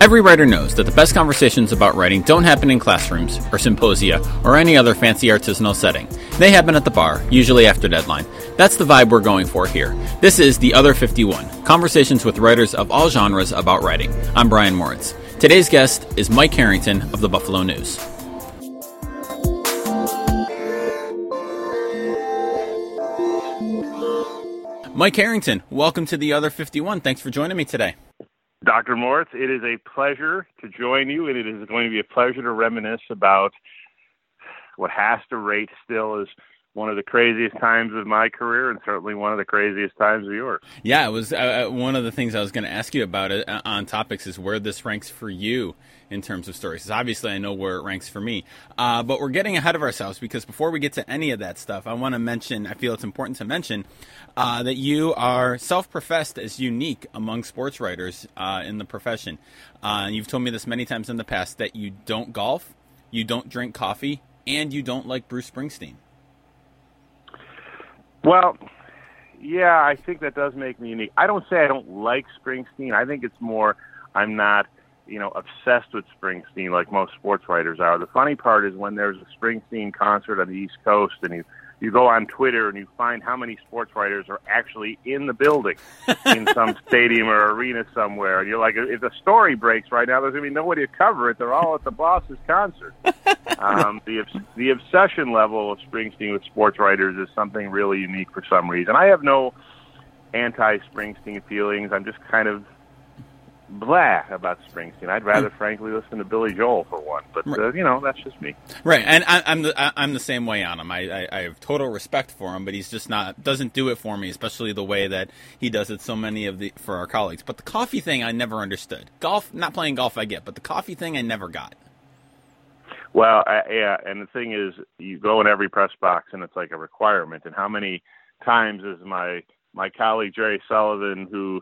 Every writer knows that the best conversations about writing don't happen in classrooms or symposia or any other fancy artisanal setting. They happen at the bar, usually after deadline. That's the vibe we're going for here. This is The Other 51 conversations with writers of all genres about writing. I'm Brian Moritz. Today's guest is Mike Harrington of the Buffalo News. Mike Harrington, welcome to The Other 51. Thanks for joining me today. Dr. Moritz, it is a pleasure to join you, and it is going to be a pleasure to reminisce about what has to rate still as one of the craziest times of my career and certainly one of the craziest times of yours. Yeah, it was uh, uh one of the things I was going to ask you about uh, on topics is where this ranks for you in terms of stories. Obviously, I know where it ranks for me, uh, but we're getting ahead of ourselves because before we get to any of that stuff, I want to mention. I feel it's important to mention uh, that you are self-professed as unique among sports writers uh, in the profession. you've told me this many times in the past that you don't golf, you don't drink coffee, and you don't like Bruce Springsteen. Well, yeah, I think that does make me unique. I don't say I don't like Springsteen. I think it's more I'm not, you know, obsessed with Springsteen like most sports writers are. The funny part is when there's a Springsteen concert on the East Coast and you you go on Twitter and you find how many sports writers are actually in the building in some stadium or arena somewhere. And you're like, if the story breaks right now, there's going to be nobody to cover it. They're all at the boss's concert. um, the the obsession level of Springsteen with sports writers is something really unique for some reason. I have no anti-Springsteen feelings. I'm just kind of blah about Springsteen. I'd rather, frankly, listen to Billy Joel for one. But uh, you know, that's just me. Right, and I, am the I'm the same way on him. I, I, I have total respect for him, but he's just not doesn't do it for me, especially the way that he does it so many of the for our colleagues. But the coffee thing, I never understood. Golf, not playing golf, I get, but the coffee thing, I never got. Well, I, yeah, and the thing is, you go in every press box, and it's like a requirement. And how many times is my my colleague Jerry Sullivan, who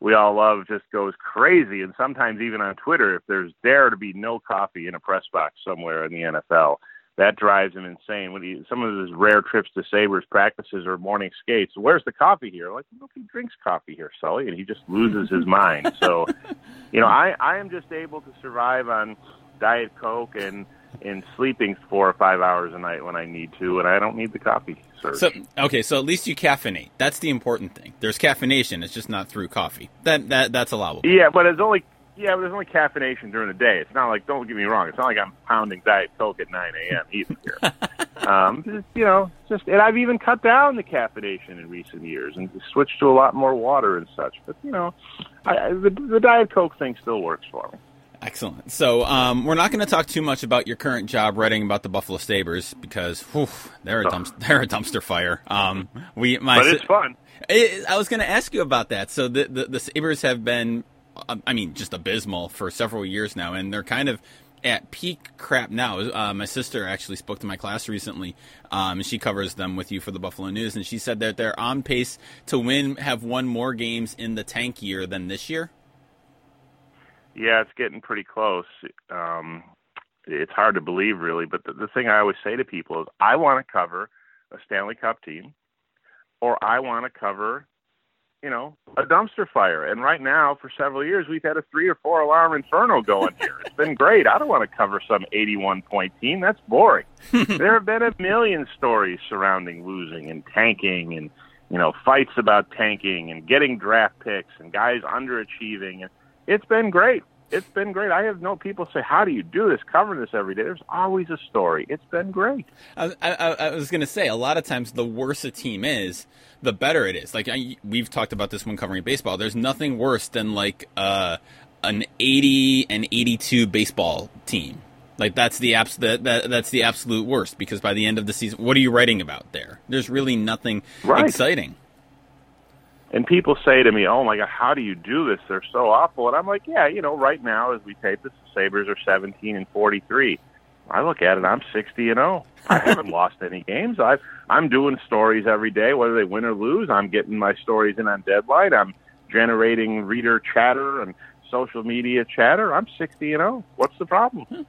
we all love just goes crazy. And sometimes even on Twitter, if there's dare to be no coffee in a press box somewhere in the NFL, that drives him insane. When he some of his rare trips to Sabres practices or morning skates, where's the coffee here? Like nobody drinks coffee here, Sully, and he just loses his mind. So, you know, I I am just able to survive on Diet Coke and in sleeping four or five hours a night when I need to, and I don't need the coffee. Surge. So okay, so at least you caffeinate. That's the important thing. There's caffeination. It's just not through coffee. That that that's allowable. Yeah, but it's only yeah, but there's only caffeination during the day. It's not like don't get me wrong. It's not like I'm pounding diet coke at 9 a.m. either. Here. um, just, you know, just and I've even cut down the caffeination in recent years and switched to a lot more water and such. But you know, I, the, the diet coke thing still works for me. Excellent. So um, we're not going to talk too much about your current job writing about the Buffalo Sabres because whew, they're a dumpster, they're a dumpster fire. Um, we my but it's fun. It, I was going to ask you about that. So the, the the Sabres have been, I mean, just abysmal for several years now, and they're kind of at peak crap now. Uh, my sister actually spoke to my class recently, um, and she covers them with you for the Buffalo News, and she said that they're on pace to win, have won more games in the tank year than this year. Yeah, it's getting pretty close. Um, it's hard to believe, really. But the, the thing I always say to people is, I want to cover a Stanley Cup team, or I want to cover, you know, a dumpster fire. And right now, for several years, we've had a three or four alarm inferno going here. It's been great. I don't want to cover some 81 point team. That's boring. there have been a million stories surrounding losing and tanking and you know fights about tanking and getting draft picks and guys underachieving and it's been great. It's been great. I have no people say, "How do you do this? Covering this every day." There's always a story. It's been great. I, I, I was going to say, a lot of times, the worse a team is, the better it is. Like I, we've talked about this when covering baseball. There's nothing worse than like uh, an 80 and 82 baseball team. Like that's the abs- that, that, that's the absolute worst because by the end of the season, what are you writing about there? There's really nothing right. exciting and people say to me, "Oh my God, how do you do this? They're so awful." And I'm like, "Yeah, you know, right now as we tape this, the Sabres are 17 and 43. I look at it, I'm 60 and 0. I haven't lost any games. I I'm doing stories every day, whether they win or lose. I'm getting my stories in on deadline. I'm generating reader chatter and social media chatter. I'm 60 and 0. What's the problem?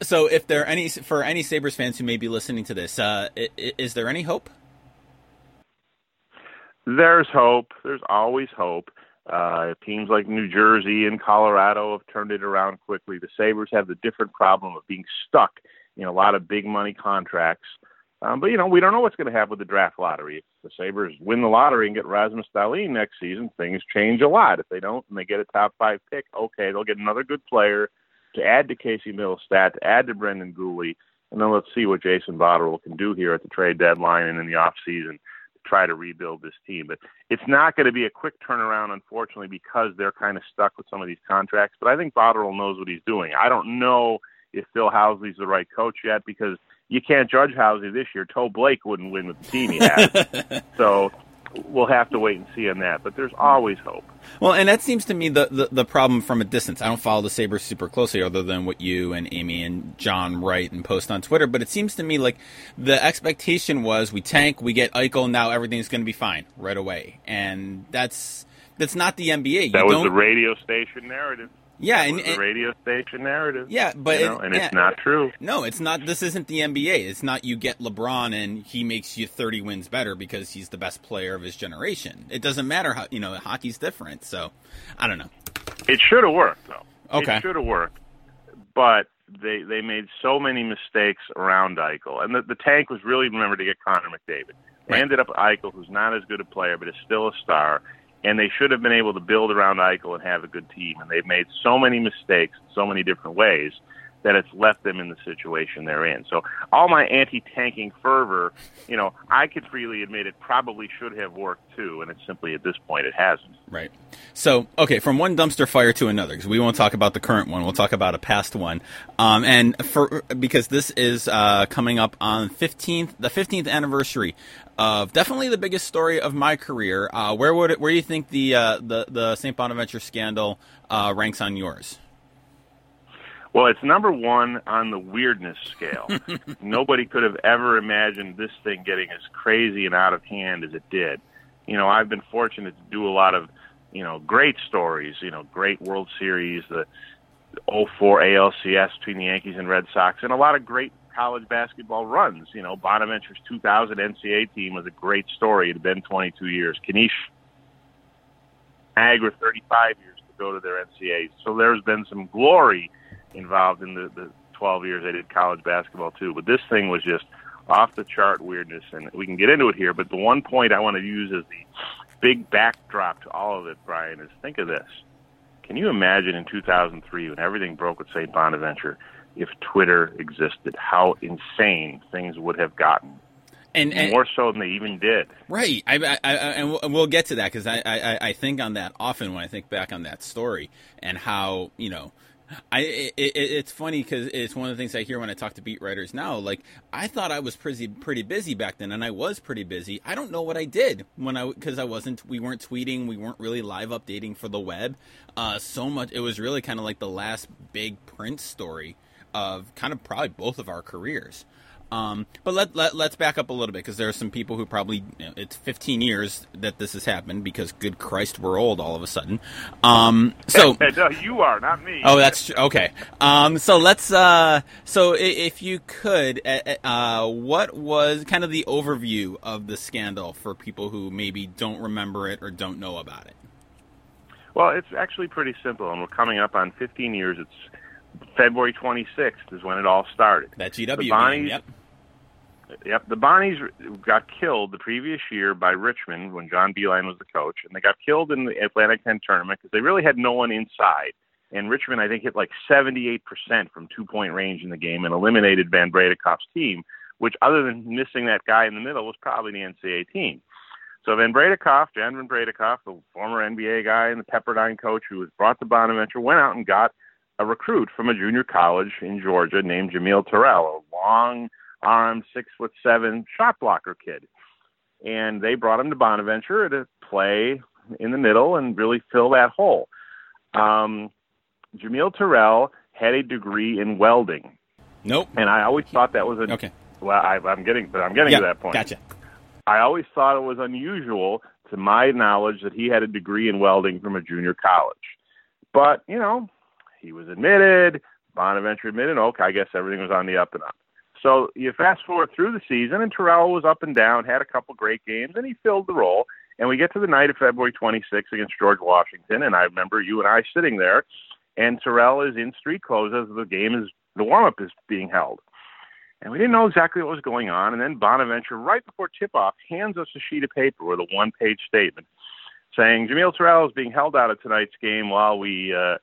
So, if there are any for any Sabres fans who may be listening to this, uh, is there any hope? There's hope. There's always hope. Uh, teams like New Jersey and Colorado have turned it around quickly. The Sabres have the different problem of being stuck in a lot of big money contracts. Um, but you know, we don't know what's going to happen with the draft lottery. If the Sabres win the lottery and get Rasmus Dahlin next season, things change a lot. If they don't and they get a top five pick, okay, they'll get another good player to add to Casey Mittelstadt, to add to Brendan Guhle, and then let's see what Jason Botterill can do here at the trade deadline and in the off season to try to rebuild this team. But it's not going to be a quick turnaround, unfortunately, because they're kind of stuck with some of these contracts. But I think Botterill knows what he's doing. I don't know if Phil Housley's the right coach yet because you can't judge Housley this year. Toe Blake wouldn't win with the team he has. so we'll have to wait and see on that. But there's always hope. Well, and that seems to me the, the, the problem from a distance. I don't follow the Sabres super closely, other than what you and Amy and John write and post on Twitter. But it seems to me like the expectation was we tank, we get Eichel, now everything's going to be fine right away, and that's that's not the NBA. You that was the radio station narrative. Yeah, and, and, the radio station narrative. Yeah, but you know, and it's not true. No, it's not. This isn't the NBA. It's not you get LeBron and he makes you thirty wins better because he's the best player of his generation. It doesn't matter how you know hockey's different. So, I don't know. It should have worked though. Okay, it should have worked, but they they made so many mistakes around Eichel, and the, the tank was really remember to get Connor McDavid. They Right. ended up Eichel, who's not as good a player, but is still a star. And they should have been able to build around Eichel and have a good team. And they've made so many mistakes, in so many different ways, that it's left them in the situation they're in. So all my anti-tanking fervor, you know, I could freely admit it probably should have worked too, and it's simply at this point it hasn't. Right. So, okay, from one dumpster fire to another, because we won't talk about the current one. We'll talk about a past one. Um, and for because this is uh, coming up on fifteenth, the fifteenth anniversary of definitely the biggest story of my career. Uh, where would it, where do you think the uh, the the St. Bonaventure scandal uh, ranks on yours? Well, it's number one on the weirdness scale. Nobody could have ever imagined this thing getting as crazy and out of hand as it did. You know, I've been fortunate to do a lot of, you know, great stories, you know, great World Series, the 04 ALCS between the Yankees and Red Sox, and a lot of great college basketball runs. You know, Bonaventure's 2000 NCAA team was a great story. It had been 22 years. Kanish Niagara 35 years to go to their NCAA. So there's been some glory involved in the, the 12 years I did college basketball too. But this thing was just off the chart weirdness, and we can get into it here. But the one point I want to use as the big backdrop to all of it, Brian, is think of this. Can you imagine in 2003 when everything broke with St. Bonaventure, if Twitter existed, how insane things would have gotten? And, and More so than they even did. Right, I, I, I, and we'll- get to that because I, I, I think on that often when I think back on that story and how you know, I it, it, it's funny because it's one of the things I hear when I talk to beat writers now. Like I thought I was pretty pretty busy back then, and I was pretty busy. I don't know what I did when I because I wasn't. We weren't tweeting. We weren't really live updating for the web. Uh, so much. It was really kind of like the last big print story of kind of probably both of our careers. Um, but let, let let's back up a little bit because there are some people who probably you know, it's 15 years that this has happened because good Christ we're old all of a sudden. Um, so no, you are not me. oh that's okay. Um, so let's uh, so if you could, uh, what was kind of the overview of the scandal for people who maybe don't remember it or don't know about it? Well, it's actually pretty simple, and we're coming up on 15 years. It's February 26th is when it all started. That GW The game, yep. Yep, the Bonnies got killed the previous year by Richmond when John Beilein was the coach, and they got killed in the Atlantic 10 tournament because they really had no one inside. And Richmond, I think, hit like 78% from two point range in the game and eliminated Van Breda Kolff's team, which, other than missing that guy in the middle, was probably the NCAA team. So Van Breda Kolff, Jan Van Breda Kolff, the former NBA guy and the Pepperdine coach who was brought to Bonaventure, went out and got a recruit from a junior college in Georgia named Jamil Terrell, a long armed, six foot seven shot blocker kid. And they brought him to Bonaventure to play in the middle and really fill that hole. Um, Jamil Terrell had a degree in welding, Nope. and I always thought that was a Okay. well. I, I'm getting, but I'm getting Yeah. to that point. Gotcha. I always thought it was unusual, to my knowledge, that he had a degree in welding from a junior college. But, you know, he was admitted, Bonaventure admitted, okay, I guess everything was on the up and up. So you fast forward through the season, and Terrell was up and down, had a couple great games, and he filled the role. And we get to the night of February 26th against George Washington, and I remember you and I sitting there, and Terrell is in street clothes as the game is the warm up is being held. And we didn't know exactly what was going on. And then Bonaventure, right before tip off, hands us a sheet of paper with a one page statement saying Jamil Terrell is being held out of tonight's game while we uh,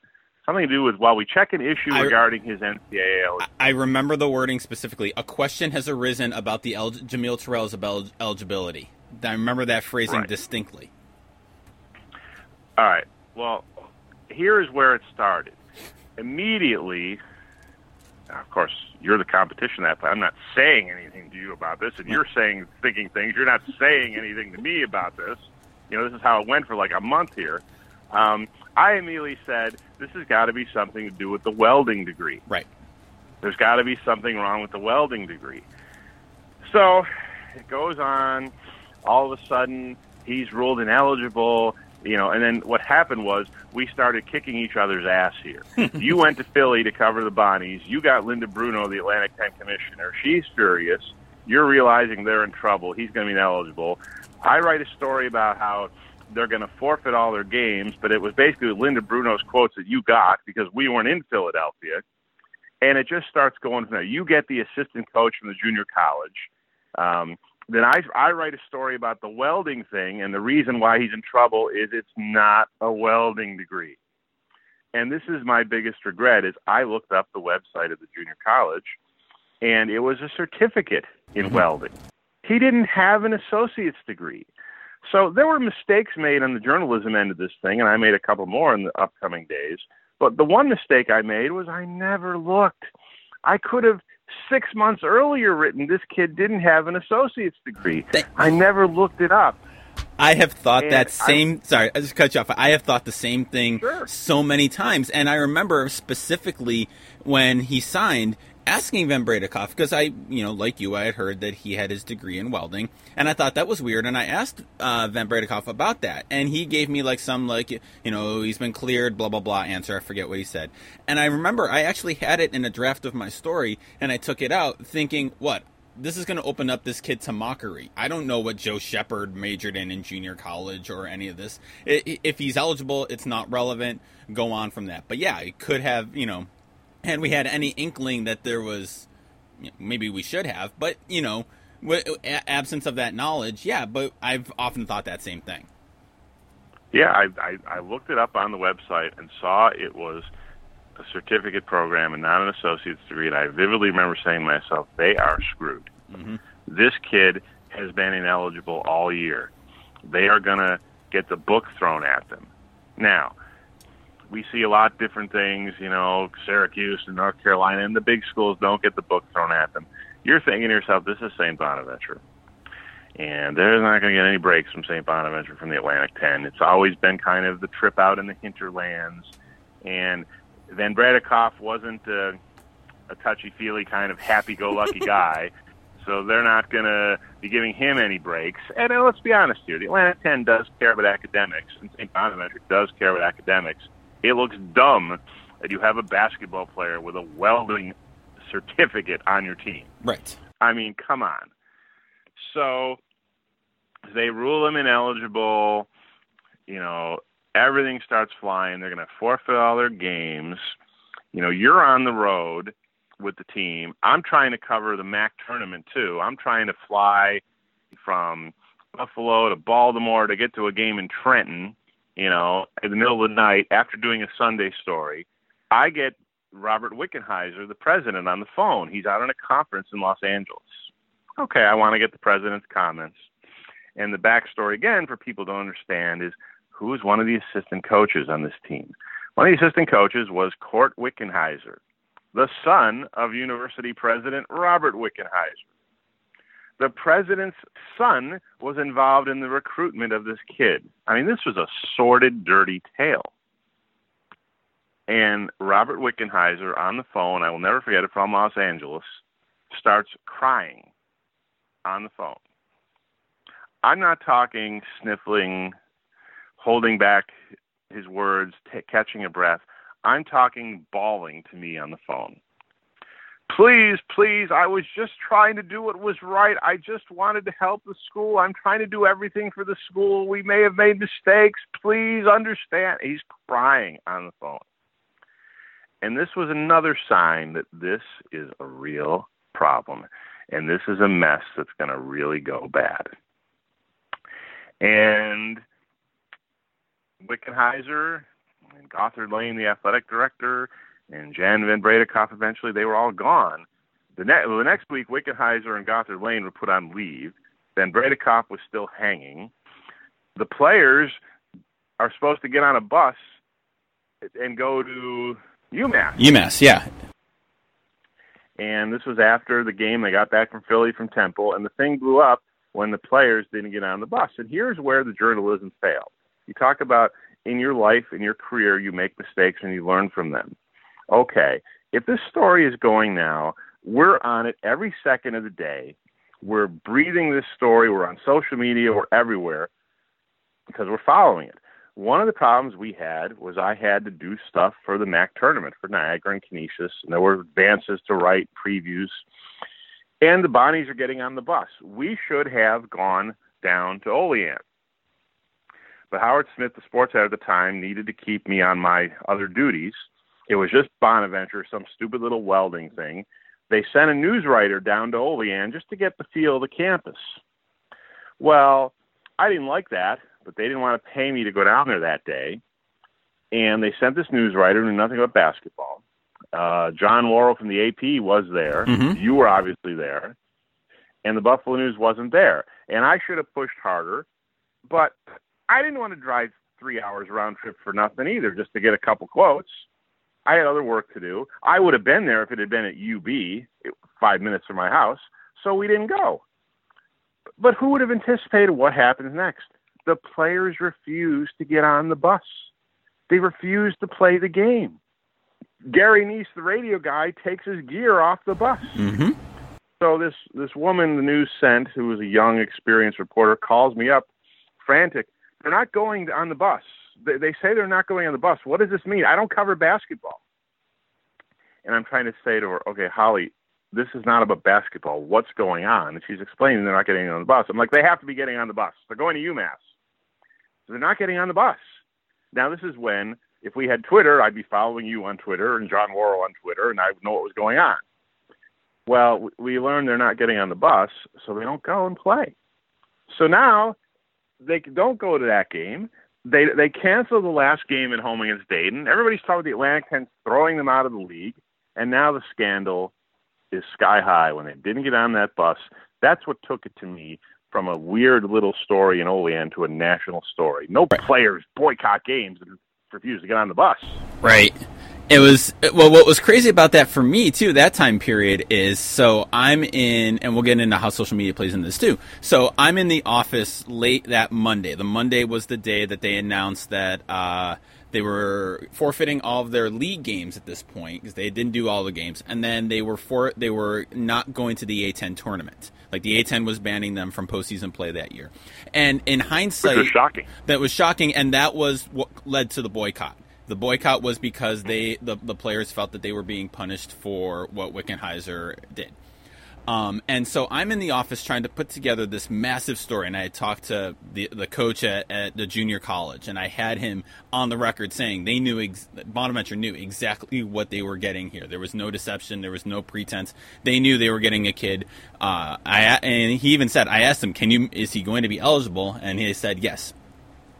something to do with while we check an issue I, regarding his NCAA. Eligibility. I remember the wording specifically. A question has arisen about the El- Jamil Terrell's eligibility. I remember that phrasing right. distinctly. All right. Well, here is where it started. Immediately, of course, you're the competition that I'm not saying anything to you about this, and you're saying, thinking things. You're not saying anything to me about this. You know, this is how it went for like a month here. Um, I immediately said, this has got to be something to do with the welding degree. Right. There's got to be something wrong with the welding degree. So it goes on. All of a sudden, he's ruled ineligible. You know, and then what happened was we started kicking each other's ass here. you went to Philly to cover the Bonnies. You got Linda Bruno, the Atlantic 10 commissioner. She's furious. You're realizing they're in trouble. He's going to be ineligible. I write a story about how they're going to forfeit all their games, but it was basically Linda Bruno's quotes that you got because we weren't in Philadelphia. And it just starts going from there. You get the assistant coach from the junior college. Um, then I, I write a story about the welding thing, and the reason why he's in trouble is it's not a welding degree. And this is my biggest regret is I looked up the website of the junior college, and it was a certificate in mm-hmm. welding. He didn't have an associate's degree. So there were mistakes made on the journalism end of this thing, and I made a couple more in the upcoming days. But the one mistake I made was I never looked. I could have six months earlier written this kid didn't have an associate's degree. I never looked it up. I have thought and that same. I, sorry, I just cut you off. I have thought the same thing sure. so many times, and I remember specifically when he signed asking Van Breda Kolff because I, you know, like you, I had heard that he had his degree in welding, and I thought that was weird. And I asked uh, Van about that, and he gave me like some like, you know, he's been cleared, blah blah blah answer. I forget what he said. And I remember I actually had it in a draft of my story, and I took it out thinking, what? This is going to open up this kid to mockery. I don't know what Joe Shepard majored in in junior college or any of this. If he's eligible, it's not relevant. Go on from that. But yeah, it could have, you know, had we had any inkling that there was, maybe we should have, but you know, absence of that knowledge, yeah. But I've often thought that same thing. Yeah, I, I, I looked it up on the website and saw it was a certificate program and not an associate's degree, and I vividly remember saying to myself, "They are screwed. Mm-hmm. This kid has been ineligible all year. They are going to get the book thrown at them." Now, we see a lot different things, you know, Syracuse and North Carolina, and the big schools don't get the book thrown at them. You're thinking to yourself, this is St. Bonaventure. And they're not going to get any breaks from St. Bonaventure from the Atlantic 10. It's always been kind of the trip out in the hinterlands. And Van Breda Kolff wasn't a, a touchy-feely kind of happy-go-lucky guy. So they're not going to be giving him any breaks. And uh, let's be honest here, the Atlantic 10 does care about academics, and St. Bonaventure does care about academics. It looks dumb that you have a basketball player with a welding certificate on your team. Right. I mean, come on. So they rule him ineligible. You know, everything starts flying. They're going to forfeit all their games. You know, you're on the road with the team. I'm trying to cover the MAC tournament too. I'm trying to fly from Buffalo to Baltimore to get to a game in Trenton you know, in the middle of the night after doing a Sunday story, I get Robert Wickenheiser, the president, on the phone. He's out on a conference in Los Angeles. Okay, I want to get the president's comments. And the backstory, again, for people to understand, is who is one of the assistant coaches on this team? One of the assistant coaches was Kort Wickenheiser, the son of university president Robert Wickenheiser the president's son was involved in the recruitment of this kid. I mean, this was a sordid, dirty tale. And Robert Wickenheiser on the phone, I will never forget it, from Los Angeles, starts crying on the phone. I'm not talking sniffling, holding back his words, t- catching a breath. I'm talking bawling to me on the phone. Please, please, I was just trying to do what was right. I just wanted to help the school. I'm trying to do everything for the school. We may have made mistakes. Please understand. He's crying on the phone. And this was another sign that this is a real problem. And this is a mess that's going to really go bad. And Wickenheiser and Gothard Lane, the athletic director, and Jan Van Breda Kolff eventually, they were all gone. The, ne- well, the next week, Wickenheiser and Gothard Lane were put on leave. Van Breda Kolff was still hanging. The players are supposed to get on a bus and go to UMass. UMass, yeah. And this was after the game. They got back from Philly from Temple, and the thing blew up when the players didn't get on the bus. And here's where the journalism failed. You talk about in your life, in your career, you make mistakes and you learn from them. Okay, if this story is going now, we're on it every second of the day. We're breathing this story. We're on social media. We're everywhere because we're following it. One of the problems we had was I had to do stuff for the MAC tournament for Niagara and Canisius, and there were advances to write, previews, and the Bonnies are getting on the bus. We should have gone down to Olean. But Howard Smith, the sports editor at the time, needed to keep me on my other duties. It was just Bonaventure, some stupid little welding thing. They sent a news writer down to Olean just to get the feel of the campus. Well, I didn't like that but they didn't want to pay me to go down there that day. And they sent this news writer who knew nothing about basketball. Uh, John Wawrow from the AP was there. Mm-hmm. You were obviously there. And the Buffalo News wasn't there. And I should have pushed harder, but I didn't want to drive three hours round trip for nothing either, just to get a couple quotes. I had other work to do. I would have been there if it had been at UB, five minutes from my house. So we didn't go. But who would have anticipated what happens next? the players refuse to get on the bus. They refuse to play the game. Gary Neese, the radio guy, takes his gear off the bus. Mm-hmm. So this this woman the news sent, who was a young, experienced reporter, calls me up, frantic. They're not going on the bus. They, they say they're not going on the bus. What does this mean? I don't cover basketball. And I'm trying to say to her, okay, Holly, this is not about basketball. What's going on? And she's explaining they're not getting on the bus. I'm like, they have to be getting on the bus. They're going to UMass. So they're not getting on the bus. Now, this is when, if we had Twitter, I'd be following you on Twitter and John Wawrow on Twitter, and I would know what was going on. Well, we learned they're not getting on the bus, so they don't go and play. So now they don't go to that game. They they cancel the last game at home against Dayton. Everybody's talking about the Atlantic 10 throwing them out of the league, and now the scandal is sky high when they didn't get on that bus. That's what took it to me from a weird little story in Olean to a national story. No players boycott games and refuse to get on the bus. Right. It was well. What was crazy about that for me too, that time period is so I'm in, and we'll get into how social media plays in this too. So I'm in the office late that Monday. The Monday was the day that they announced that uh, they were forfeiting all of their league games at this point because they didn't do all the games, and then they were for they were not going to the A10 tournament. Like the A10 was banning them from postseason play that year, and in hindsight, was shocking. That was shocking, and that was what led to the boycott. The boycott was because they the, the players felt that they were being punished for what Wickenheiser did. Um, and so I'm in the office trying to put together this massive story, and I talked to the the coach at, at the junior college, and I had him on the record saying they knew ex- Bonaventure knew exactly what they were getting here. There was no deception, there was no pretense. They knew they were getting a kid. Uh, I and he even said, I asked him, "Can you? Is he going to be eligible?" And he said, "Yes."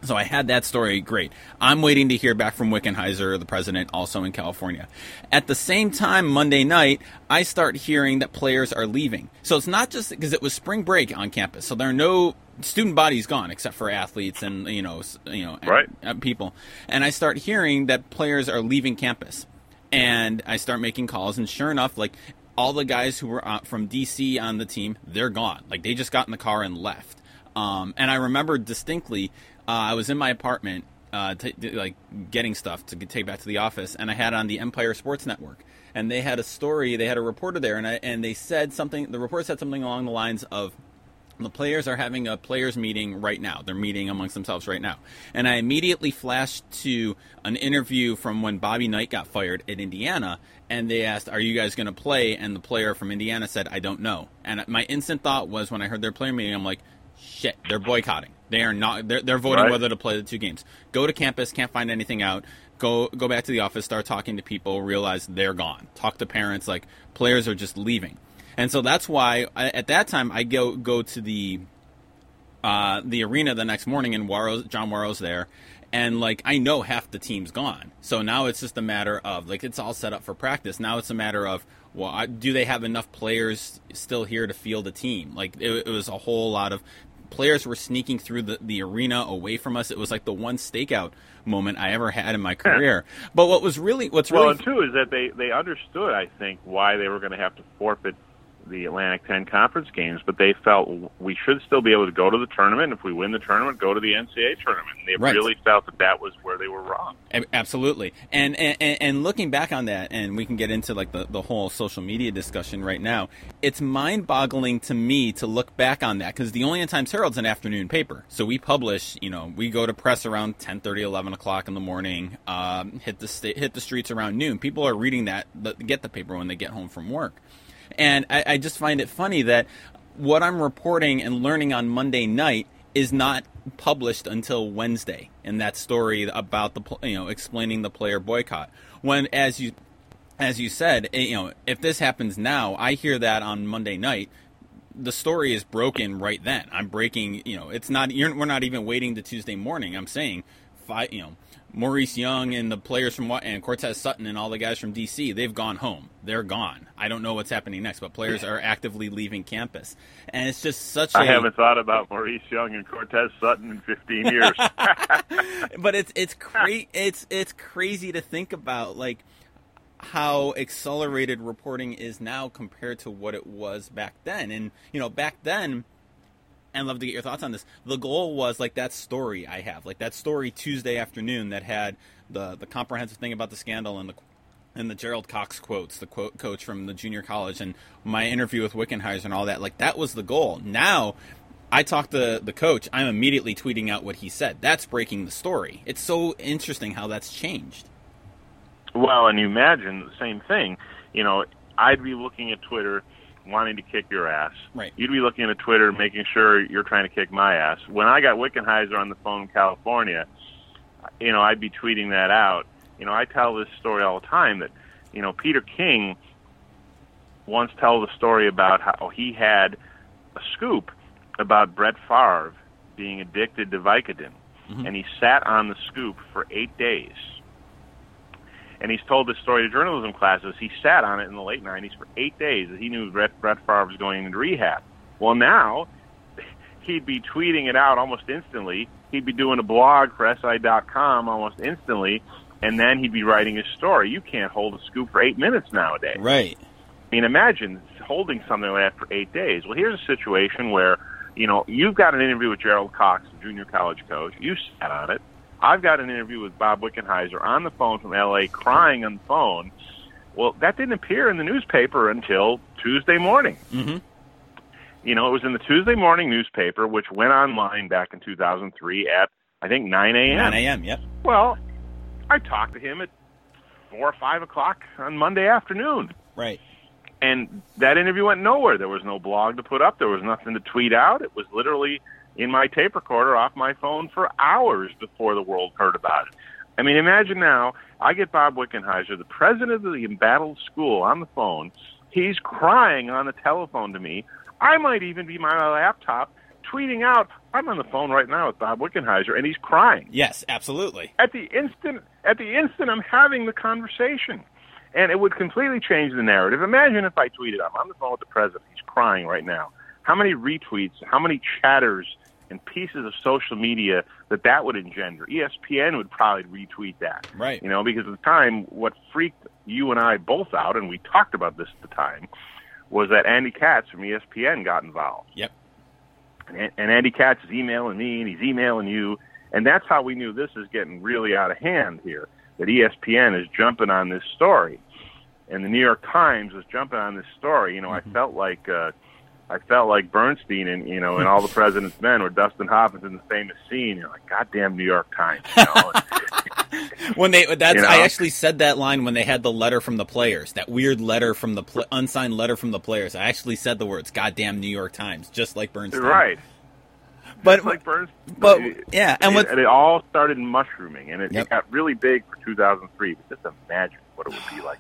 So I had that story. Great. I'm waiting to hear back from Wickenheiser, the president, also in California. At the same time, Monday night, I start hearing that players are leaving. So it's not just because it was spring break on campus, so there are no student bodies gone except for athletes and you know you know right. people. And I start hearing that players are leaving campus, and I start making calls. And sure enough, like all the guys who were uh, from DC on the team, they're gone. Like they just got in the car and left. Um, and I remember distinctly I was in my apartment, uh, t- like getting stuff to take back to the office, and I had on the Empire Sports Network, and they had a story. They had a reporter there, and I, and they said something. The reporter said something along the lines of, The players are having a players meeting right now. They're meeting amongst themselves right now. And I immediately flashed to an interview from when Bobby Knight got fired at Indiana, and they asked, "Are you guys going to play?" And the player from Indiana said, "I don't know." And my instant thought was when I heard their player meeting, I'm like, "Shit, they're boycotting. They are not. They're, they're voting Right. whether to play the two games. Go to campus, can't find anything out. Go go back to the office, start talking to people, realize they're gone. Talk to parents, like players are just leaving." And so that's why I, at that time I go go to the uh, the arena the next morning, and John Wawrow's there, and like I know half the team's gone. So now it's just a matter of like it's all set up for practice. Now it's a matter of well, do they have enough players still here to field a team? Like it, it was a whole lot of players were sneaking through the, the arena away from us. It was like the one stakeout moment I ever had in my career. But what was really what's Well, really and two is that they they understood, I think, why they were going to have to forfeit the Atlantic 10 conference games, but they felt we should still be able to go to the tournament. If we win the tournament, go to the NCAA tournament. And they Right. really felt that that was where they were wrong. Absolutely, and, and and looking back on that, and we can get into like the, the whole social media discussion right now. It's mind boggling to me to look back on that because the Olean Times Herald's an afternoon paper, so we publish. You know, we go to press around 10, 30, 11 o'clock in the morning. Um, hit the sta- hit the streets around noon. People are reading that, get the paper when they get home from work, and I, I just find it funny that what I'm reporting and learning on Monday night is not published until Wednesday in that story about the you know explaining the player boycott. When as you as you said, eh, you know, if this happens now, I hear that on Monday night. The story is broken right then. I'm breaking. You know, it's not. We're not even waiting to Tuesday morning. I'm saying, five. You know, Maurice Young and the players from and Cortez Sutton and all the guys from DC, they've gone home. They're gone. I don't know what's happening next, but players are actively leaving campus, and it's just such a. I haven't thought about Maurice Young and Cortez Sutton in 15 years. but it's it's cra- it's it's crazy to think about like how accelerated reporting is now compared to what it was back then. And you know, back then, and love to get your thoughts on this. The goal was like that story I have, like that story Tuesday afternoon that had the the comprehensive thing about the scandal and the and the Gerald Cox quotes, the quote coach from the junior college, and my interview with Wickenheiser and all that. Like that was the goal. Now. I talked to the coach. I'm immediately tweeting out what he said. That's breaking the story. It's so interesting how that's changed. Well, and you imagine the same thing. You know, I'd be looking at Twitter wanting to kick your ass. Right. You'd be looking at Twitter making sure you're trying to kick my ass. When I got Wickenheiser on the phone in California, you know, I'd be tweeting that out. You know, I tell this story all the time that, you know, Peter King once told a story about how he had a scoop about Brett Favre being addicted to Vicodin, mm-hmm. and he sat on the scoop for eight days and he's told this story to journalism classes. He sat on it in the late '90s for eight days. That he knew Brett, Brett Favre was going into rehab. Well, now he'd be tweeting it out almost instantly. He'd be doing a blog for SI.com almost instantly, and then he'd be writing his story. You can't hold a scoop for eight minutes nowadays. Right. I mean, imagine holding something like that for eight days. Well, here's a situation where, you know, you've got an interview with Gerald Cox, the junior college coach. You sat on it. I've got an interview with Bob Wickenheiser on the phone from L.A., crying on the phone. Well, that didn't appear in the newspaper until Tuesday morning. Mm-hmm. You know, it was in the Tuesday morning newspaper, which went online back in 2003 at, I think, 9 a.m. 9 a.m. Yep. Well, I talked to him at 4 or 5 o'clock on Monday afternoon. Right. And that interview went nowhere. There was no blog to put up. There was nothing to tweet out. It was literally in my tape recorder off my phone for hours before the world heard about it. I mean, imagine now, I get Bob Wickenheiser, the president of the embattled school, on the phone. He's crying on the telephone to me. I might even be on my laptop tweeting out, I'm on the phone right now with Bob Wickenheiser, and he's crying Yes, absolutely. at the instant at the instant I'm having the conversation. And it would completely change the narrative. Imagine if I tweeted, I'm on the phone with the president, he's crying right now. How many retweets, how many chatters and pieces of social media that that would engender? ESPN would probably retweet that. Right. You know, because at the time, what freaked you and I both out, and we talked about this at the time, was that Andy Katz from ESPN got involved Yep. and, and Andy Katz is emailing me, and he's emailing you, and that's how we knew this is getting really out of hand here. That ESPN is jumping on this story, and the New York Times was jumping on this story. You know, I felt like uh, I felt like Bernstein and you know, and all the President's Men, where Dustin Hoffman's in the famous scene. You're like, goddamn New York Times. You know? when they that's You know? I actually said that line when they had the letter from the players, that weird letter from the pl- unsigned letter from the players. I actually said the words "goddamn New York Times," just like Bernstein. right. but It's like Bernstein. but it- yeah, and what and it all started mushrooming, and it, Yep. it got really big for 2003. But just imagine what it would be like.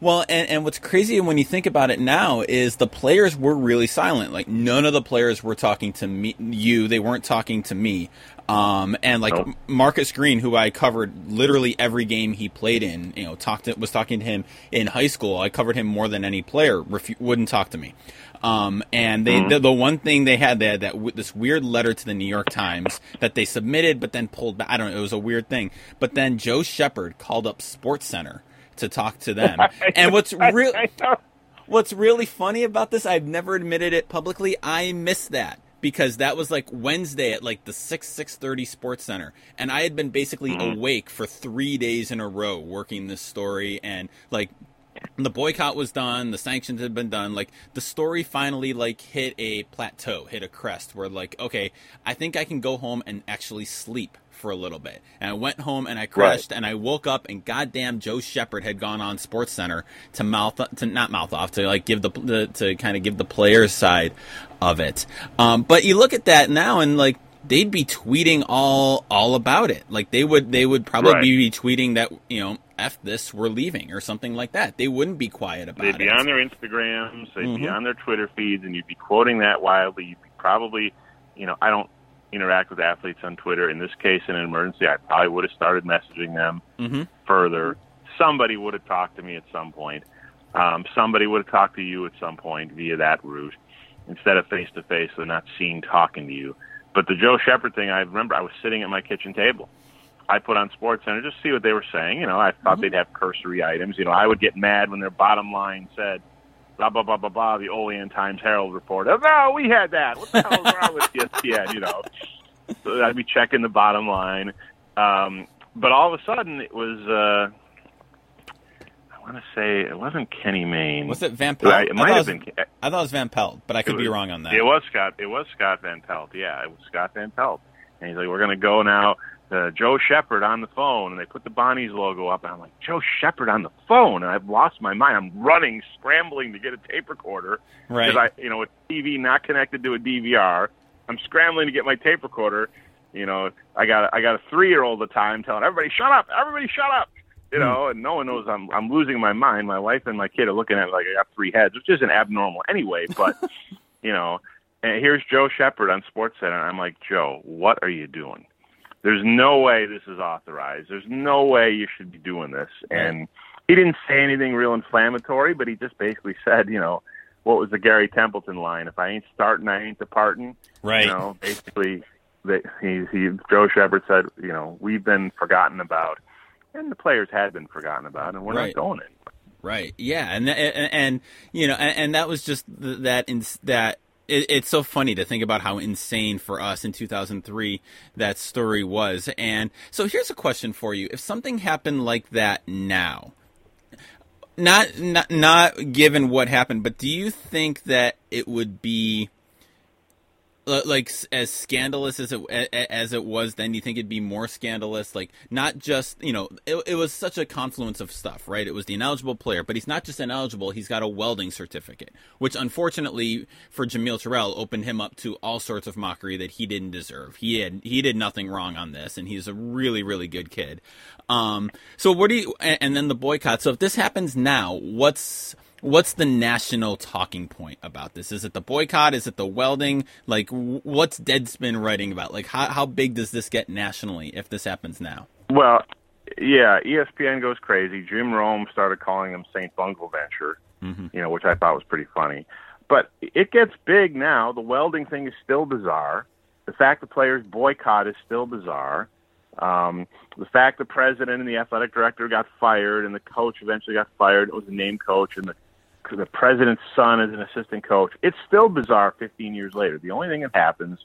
Well, and, and what's crazy when you think about it now is the players were really silent. Like none of the players were talking to me, you. They weren't talking to me. Um, and like Nope. Marques Green, who I covered literally every game he played in, you know, talked to, was talking to him in high school. I covered him more than any player. Refu- wouldn't talk to me. Um, and they Mm-hmm. the, the one thing they had they had that w- this weird letter to the New York Times that they submitted, but then pulled back. I don't know. It was a weird thing. But then Joe Shepard called up Sports Center to talk to them. and what's real What's really funny about this, I've never admitted it publicly. I missed that. Because that was like Wednesday at like the six six thirty Sports Center, and I had been basically mm-hmm. awake for three days in a row working this story, and like the boycott was done, the sanctions had been done, like the story finally like hit a plateau, hit a crest, where like okay, I think I can go home and actually sleep for a little bit. And I went home and I crashed and I woke up and goddamn Joe Shepard had gone on Sports Center to mouth to not mouth off to like give the, the to kind of give the players side of it. Um, but you look at that now and like they'd be tweeting all all about it. Like they would they would probably Right. be tweeting that you know f this we're leaving or something like that. They wouldn't be quiet about it. They'd be it. on their Instagrams, they'd be Mhm. on their Twitter feeds, and you'd be quoting that wildly. You'd be probably, you know, I don't interact with athletes on Twitter. In this case, in an emergency, I probably would have started messaging them hmm further. Somebody would have talked to me at some point. Um, somebody would have talked to you at some point via that route instead of face to face, so not seeing talking to you. But the Joe Shepard thing, I remember I was sitting at my kitchen table. I put on Sports Center just to see what they were saying. You know, I thought they'd have cursory items. You know, I would get mad when their bottom line said, blah, blah, blah, blah, blah, the Olean Times Herald report. Oh, no, we had that. What the hell is wrong with ESPN, you know? So I'd be checking the bottom line. Um, but all of a sudden, it was, uh, I want to say, it wasn't Kenny Mayne. Was it Van Pelt? Right, it I might thought have it was- been. I thought it was Van Pelt, but I could It be wrong on that. It was Scott. It was Scott Van Pelt. Yeah, it was Scott Van Pelt. And he's like, "We're going to go now." Uh, Joe Shepard on the phone, and they put the Bonnie's logo up, and I'm like, "Joe Shepard on the phone," and I've lost my mind. I'm running, scrambling to get a tape recorder right. because I, you know, with TV not connected to a DVR, I'm scrambling to get my tape recorder. You know, I got I got a three year old at the time telling everybody, "Shut up! Everybody, shut up!" You know, and no one knows I'm I'm losing my mind. My wife and my kid are looking at me like I got three heads, which isn't abnormal anyway. But you know, and here's Joe Shepard on Sports Center. And I'm like, Joe, what are you doing? There's no way this is authorized. There's no way you should be doing this. And he didn't say anything real inflammatory, but he just basically said, you know, what was the Garry Templeton line? If I ain't starting, I ain't departing. right. You know, basically, that he, he Joe Shepard said, you know, we've been forgotten about, and the players had been forgotten about, and we're Right. not going anywhere. Right. Yeah. And and, and you know, and, and that was just th- that in, that. It, it's so funny to think about how insane for us in 2003 that story was. And so here's a question for you: If something happened like that now, not not not given what happened, but do you think that it would be Uh, like as scandalous as it as it was then? You think it'd be more scandalous? Like not just you know, it, it was such a confluence of stuff, right? It was the ineligible player, but he's not just ineligible; he's got a welding certificate, which unfortunately for Jamil Terrell opened him up to all sorts of mockery that he didn't deserve. He had he did nothing wrong on this, and he's a really really good kid. Um, so what do you? And, and then the boycott. So if this happens now, what's what's the national talking point about this? Is it the boycott? Is it the welding? Like, what's Deadspin writing about? Like, how how big does this get nationally if this happens now? Well, yeah, ESPN goes crazy. Jim Rome started calling him St. Bungle Venture, Mhm. you know, which I thought was pretty funny. But it gets big now. The welding thing is still bizarre. The fact the players boycott is still bizarre. Um, the fact the president and the athletic director got fired and the coach eventually got fired, it was a name coach, and the the president's son is an assistant coach. It's still bizarre 15 years later. The only thing that happens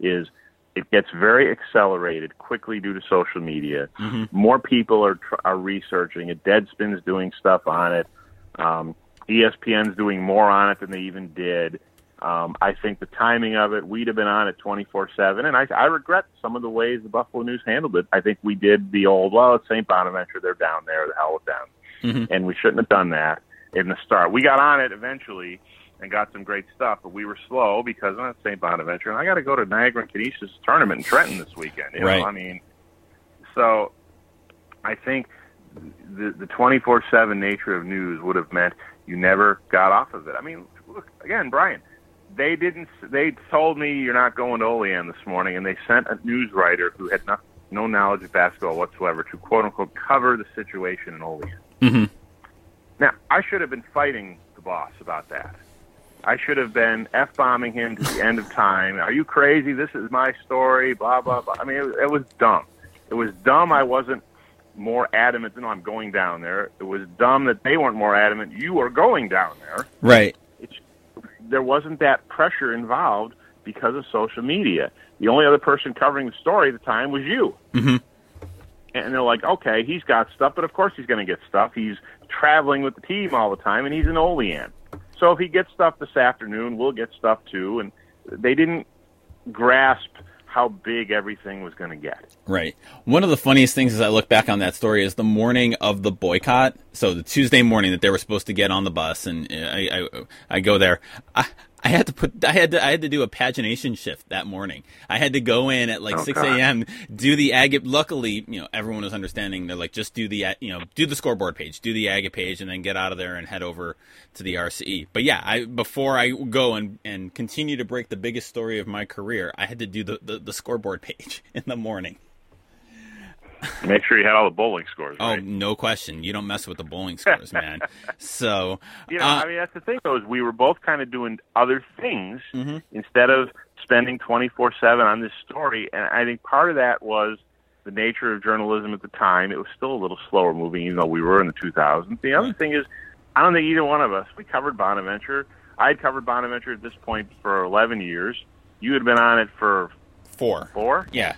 is it gets very accelerated quickly due to social media. Mhm. More people are are researching it. Deadspin's doing stuff on it. Um, ESPN's doing more on it than they even did. Um, I think the timing of it, we'd have been on it 24-7, and I, I regret some of the ways the Buffalo News handled it. I think we did the old, well, it's St. Bonaventure, they're down there, the hell with them. Mm-hmm. And we shouldn't have done that in the start. We got on it eventually and got some great stuff, but we were slow because I'm at St. Bonaventure, and I got to go to Niagara and Canisius tournament in Trenton this weekend. You know, Right. I mean, so I think the the 24/7 nature of news would have meant you never got off of it. I mean, look again, Brian. They didn't. They told me you're not going to Olean this morning, and they sent a news writer who had no, no knowledge of basketball whatsoever to quote unquote cover the situation in Olean. Mm-hmm. Now, I should have been fighting the boss about that. I should have been f bombing him to the end of time. Are you crazy? This is my story. Blah blah blah. I mean, it, it was dumb. It was dumb. I wasn't more adamant. No, I'm going down there. It was dumb that they weren't more adamant. You are going down there. Right. There wasn't that pressure involved because of social media. The only other person covering the story at the time was you. Mm-hmm. And they're like, okay, he's got stuff, but of course he's going to get stuff. He's traveling with the team all the time, and he's an Olean. So if he gets stuff this afternoon, we'll get stuff too. And they didn't grasp how big everything was going to get. Right. One of the funniest things as I look back on that story is the morning of the boycott. So the Tuesday morning that they were supposed to get on the bus, and uh, I I, I go there. I, I had to put I had to I had to do a pagination shift that morning. I had to go in at like Oh, six God. a.m. do the agate. Luckily, you know everyone was understanding. They're like just do the you know do the scoreboard page, do the agate page, and then get out of there and head over to the RCE. But yeah, I before I go and and continue to break the biggest story of my career, I had to do the the, the scoreboard page in the morning. Make sure you had all the bowling scores Oh, no question. You don't mess with the bowling scores, man. So, You know, uh, I mean, that's the thing, though, is we were both kind of doing other things Mhm. instead of spending 24 7 on this story. And I think part of that was the nature of journalism at the time. It was still a little slower moving, even though we were in the 2000s. The other Right. thing is, I don't think either one of us, we covered Bonaventure. I had covered Bonaventure at this point for 11 years. You had been on it for four. four? Yeah.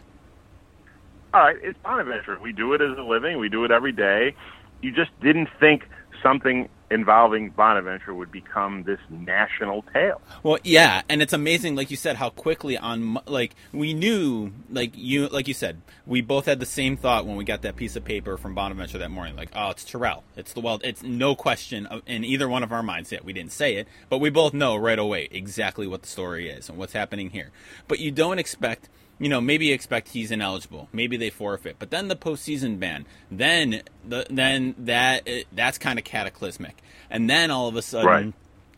All right, it's Bonaventure. We do it as a living. We do it every day. You just didn't think something involving Bonaventure would become this national tale. Well, yeah, and it's amazing, like you said, how quickly on like we knew, like you, like you said, we both had the same thought when we got that piece of paper from Bonaventure that morning. Like, oh, it's Terrell. It's the well. It's no question in either one of our minds yet. We didn't say it, but we both know right away exactly what the story is and what's happening here. But you don't expect. You know, maybe expect he's ineligible. Maybe they forfeit, but then the postseason ban. Then the then that that's kind of cataclysmic. And then all of a sudden, Right.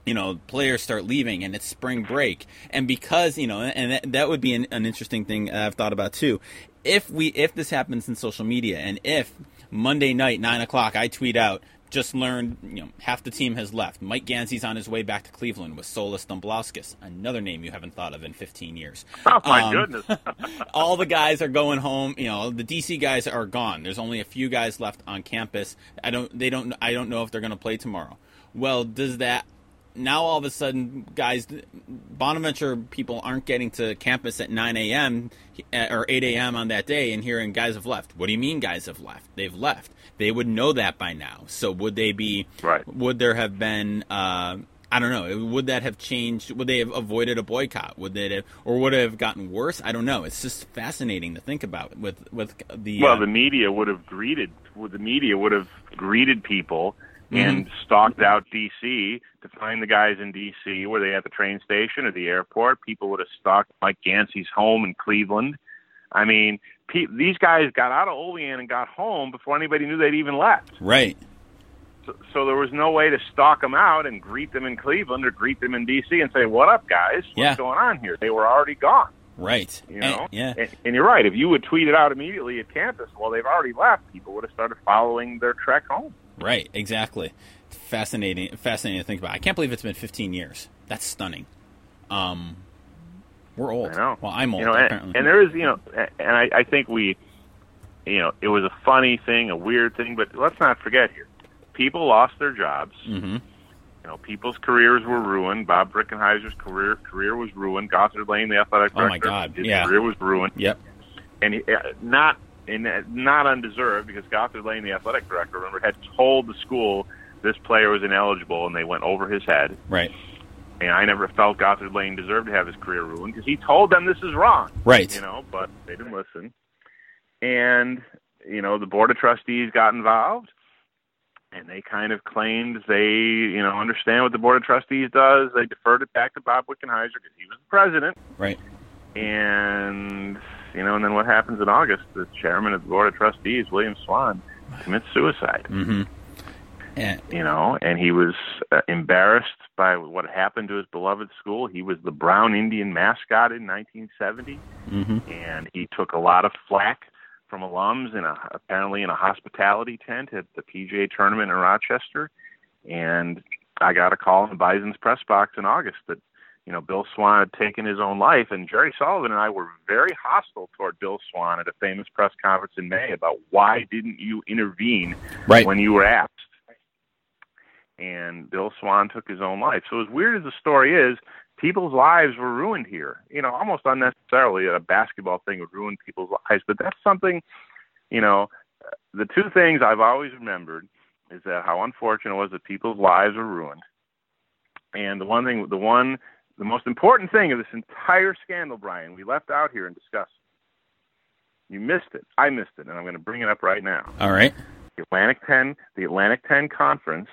you know players start leaving and it's spring break and because you know and that, that would be an, an interesting thing i've thought about too if we if this happens in social media and if monday night nine o'clock i tweet out just learned you know half the team has left mike gansey's on his way back to cleveland with solis domblauskas another name you haven't thought of in 15 years Oh my Um, goodness! all the guys are going home. You know, the DC guys are gone. There's only a few guys left on campus. I don't. They don't. I don't know if they're going to play tomorrow. Well, does that now all of a sudden, guys, Bonaventure people aren't getting to campus at 9 a.m. or 8 a.m. on that day and hearing guys have left. What do you mean guys have left? They've left. They would know that by now. So would they be? Right. Would there have been? Uh, I don't know. Would that have changed? Would they have avoided a boycott? Would they have, or would it have gotten worse? I don't know. It's just fascinating to think about with with the. well, uh, the media would have greeted. well, The media would have greeted people Mm-hmm. and stalked out D.C. to find the guys in D.C. Were they at the train station or the airport? People would have stalked Mike Gansey's home in Cleveland. I mean, pe- these guys got out of Olean and got home before anybody knew they'd even left. right. So, so there was no way to stalk them out and greet them in Cleveland or greet them in D.C. and say, "What up, guys? What's Yeah. going on here?" They were already gone. Right. You know, And- yeah. And, and you're right. If you would tweet it out immediately at campus, well, they've already left. People would have started following their trek home. Right. Exactly. Fascinating. Fascinating to think about. I can't believe it's been 15 years. That's stunning. Um, we're old. I know. Well, I'm old. you know, and, apparently. and there is, you know, and I, I think we, you know, it was a funny thing, a weird thing, but let's not forget here, people lost their jobs. hmm You know, people's careers were ruined. Bob Wickenheiser's career career was ruined. Gothard Lane, the athletic director, Oh, my God, his yeah. career was ruined. Yep. and he, uh, not and not undeserved because Gothard Lane, the athletic director, remember had told the school this player was ineligible, and they went over his head. Right. And I never felt Gothard Lane deserved to have his career ruined because he told them this is wrong. Right. You know, but they didn't listen. And, you know, the Board of Trustees got involved and they kind of claimed they, you know, understand what the Board of Trustees does. They deferred it back to Bob Wickenheiser because he was the president. Right. And, you know, and then what happens in August? The chairman of the Board of Trustees, William Swan, commits suicide. Mm-hmm. And, you know, and he was uh, embarrassed by what happened to his beloved school. He was the Brown Indian mascot in 1970, mm-hmm. and he took a lot of flack from alums in a apparently in a hospitality tent at the PGA tournament in Rochester. And I got a call in the Bison's press box in August that you know Bill Swan had taken his own life, and Jerry Sullivan and I were very hostile toward Bill Swan at a famous press conference in May about why didn't you intervene right. when you were asked and Bill Swan took his own life. So as weird as the story is, people's lives were ruined here. You know, almost unnecessarily that a basketball thing would ruin people's lives, but that's something, you know, the two things I've always remembered is that how unfortunate it was that people's lives were ruined. And the one thing, the one, the most important thing of this entire scandal, Brian, we left out here and discussed. You missed it. I missed it, and I'm going to bring it up right now. All right. The Atlantic 10, the Atlantic 10 conference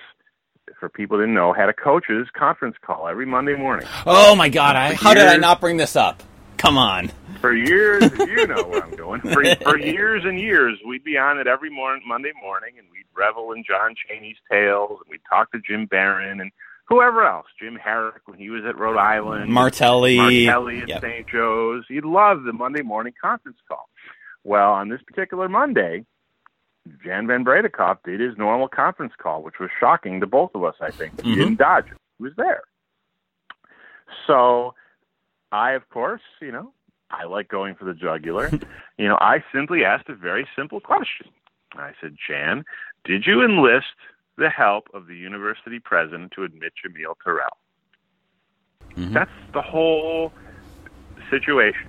for people who didn't know, had a coaches conference call every Monday morning. Oh my God! I, how years, did I not bring this up? Come on. For years, you know where I'm going. For, for years and years, we'd be on it every morning, Monday morning, and we'd revel in John Chaney's tales, and we'd talk to Jim Baron and whoever else, Jim Herrick when he was at Rhode Island, Martelli, Martelli at yep. St. Joe's. You'd love the Monday morning conference call. Well, on this particular Monday, Jan Van Breda Kolff did his normal conference call, which was shocking to both of us, I think. He Mhm. didn't dodge it. He was there. So I, of course, you know, I like going for the jugular. you know, I simply asked a very simple question. I said, Jan, did you enlist the help of the university president to admit Jamil Terrell? Mhm. That's the whole situation.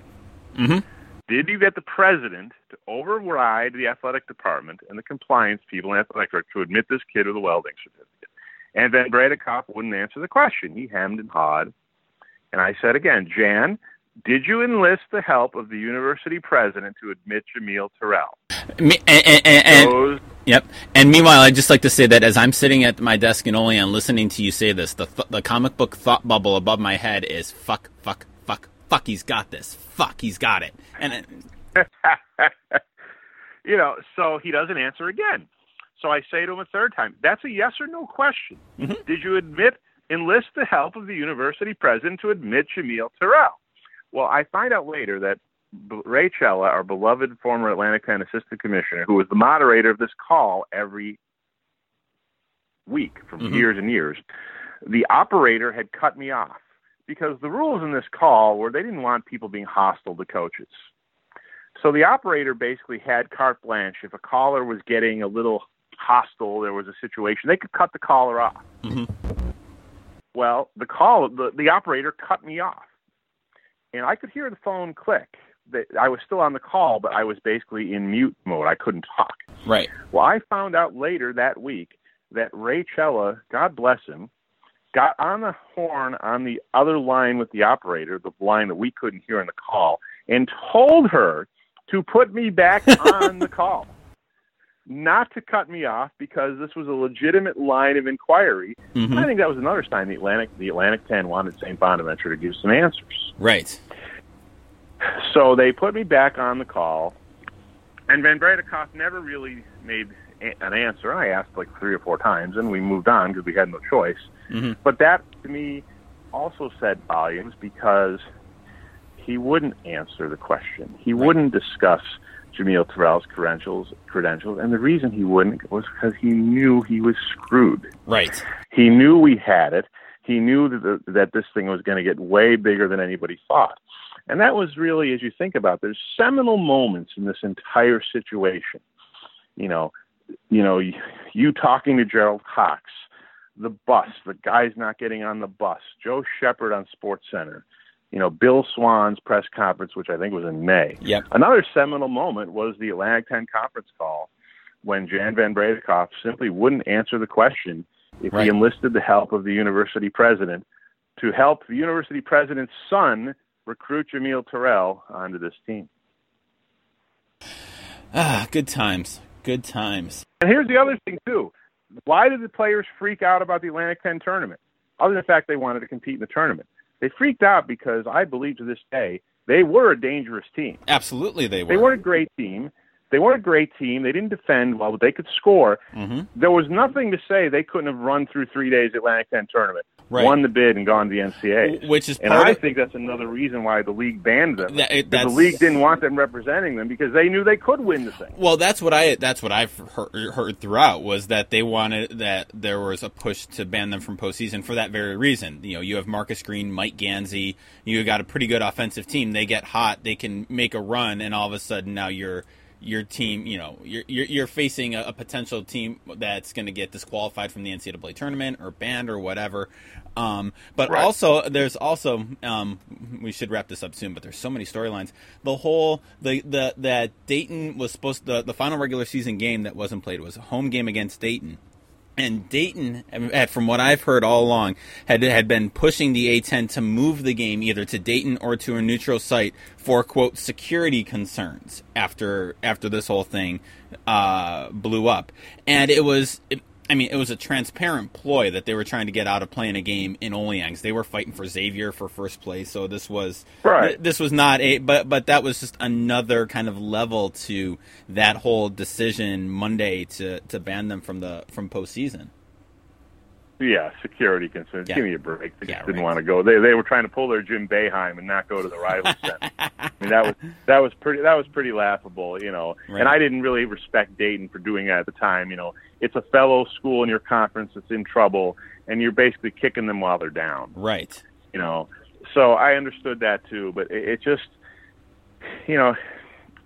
hmm Did you get the president to override the athletic department and the compliance people in athletic director to admit this kid with a welding certificate? And then Breda Kolff wouldn't answer the question. He hemmed and hawed. And I said again, Jan, did you enlist the help of the university president to admit Jamil Terrell? Me, and, and, and, and Those, Yep. And meanwhile, I'd just like to say that as I'm sitting at my desk and only on listening to you say this, the th- the comic book thought bubble above my head is fuck, fuck, fuck, fuck. He's got this. Fuck, he's got it. And it, you know, so he doesn't answer again. So I say to him a third time, that's a yes or no question. Mhm. Did you admit, enlist the help of the university president to admit Jamil Terrell? Well, I find out later that Ray Cella, our beloved former Atlantic 10 assistant commissioner, who was the moderator of this call every week for Mhm. years and years, the operator had cut me off because the rules in this call were they didn't want people being hostile to coaches. So the operator basically had carte blanche. If a caller was getting a little hostile, there was a situation, they could cut the caller off. Mhm. Well, the call, the, the operator cut me off. And I could hear the phone click. That I was still on the call, but I was basically in mute mode. I couldn't talk. right. Well, I found out later that week that Ray Cella, God bless him, got on the horn on the other line with the operator, the line that we couldn't hear in the call, and told her to put me back on the call. Not to cut me off because this was a legitimate line of inquiry. hmm I think that was another sign the Atlantic the Atlantic 10 wanted St. Bonaventure to give some answers. Right. So they put me back on the call, and Van Breda Kolff never really made a- an answer. I asked like three or four times, and we moved on because we had no choice. hmm But that to me also said volumes because he wouldn't answer the question. He wouldn't discuss Jamil Terrell's credentials, credentials, and the reason he wouldn't was because he knew he was screwed. Right. He knew we had it. He knew that, the, that this thing was going to get way bigger than anybody thought. And that was really, as you think about, there's seminal moments in this entire situation. You know, you know, you, talking to Gerald Cox, the bus, the guy's not getting on the bus, Joe Shepard on Sports Center, you know, Bill Swan's press conference, which I think was in May. Yep. Another seminal moment was the Atlantic 10 conference call when Jan Van Breda Kolff simply wouldn't answer the question if Right. he enlisted the help of the university president to help the university president's son recruit Jamil Terrell onto this team. Ah, good times. Good times. And here's the other thing too. Why did the players freak out about the Atlantic 10 tournament? Other than the fact they wanted to compete in the tournament. They freaked out because I believe to this day they were a dangerous team. Absolutely, they were. They weren't a great team. They weren't a great team. They didn't defend well, but they could score. Mm-hmm. There was nothing to say they couldn't have run through three days Atlantic 10 tournament, Right. won the bid, and gone to the NCAA. Which is and I of- think that's another reason why the league banned them. That- it- the league didn't want them representing them because they knew they could win the thing. Well, that's what I that's what I've heard, heard throughout was that they wanted that there was a push to ban them from postseason for that very reason. You know, you have Marques Green, Mike Gansey, you got a pretty good offensive team. They get hot, they can make a run, and all of a sudden now you're your team, you know, you're you're, you're facing a, a potential team that's going to get disqualified from the NCAA tournament or banned or whatever. Um, but Right. also, there's also um, we should wrap this up soon. But there's so many storylines. The whole the the that Dayton was supposed the the final regular season game that wasn't played was a home game against Dayton. And Dayton, from what I've heard all along, had had been pushing the A10 to move the game either to Dayton or to a neutral site for quote security concerns after after this whole thing uh, blew up. And it was, I mean, it was a transparent ploy that they were trying to get out of playing a game in Olean. They were fighting for Xavier for first place, so this was Right. th- this was not a but but that was just another kind of level to that whole decision Monday to to ban them from the from postseason. Yeah, security concerns. Yeah. Give me a break. They Yeah, just didn't right. want to go. They they were trying to pull their Jim Boeheim and not go to the rival center. I mean that was that was pretty that was pretty laughable, you know. Right. And I didn't really respect Dayton for doing that at the time. You know, it's a fellow school in your conference that's in trouble, and you're basically kicking them while they're down. Right. You know, so I understood that too. But it, it just, you know,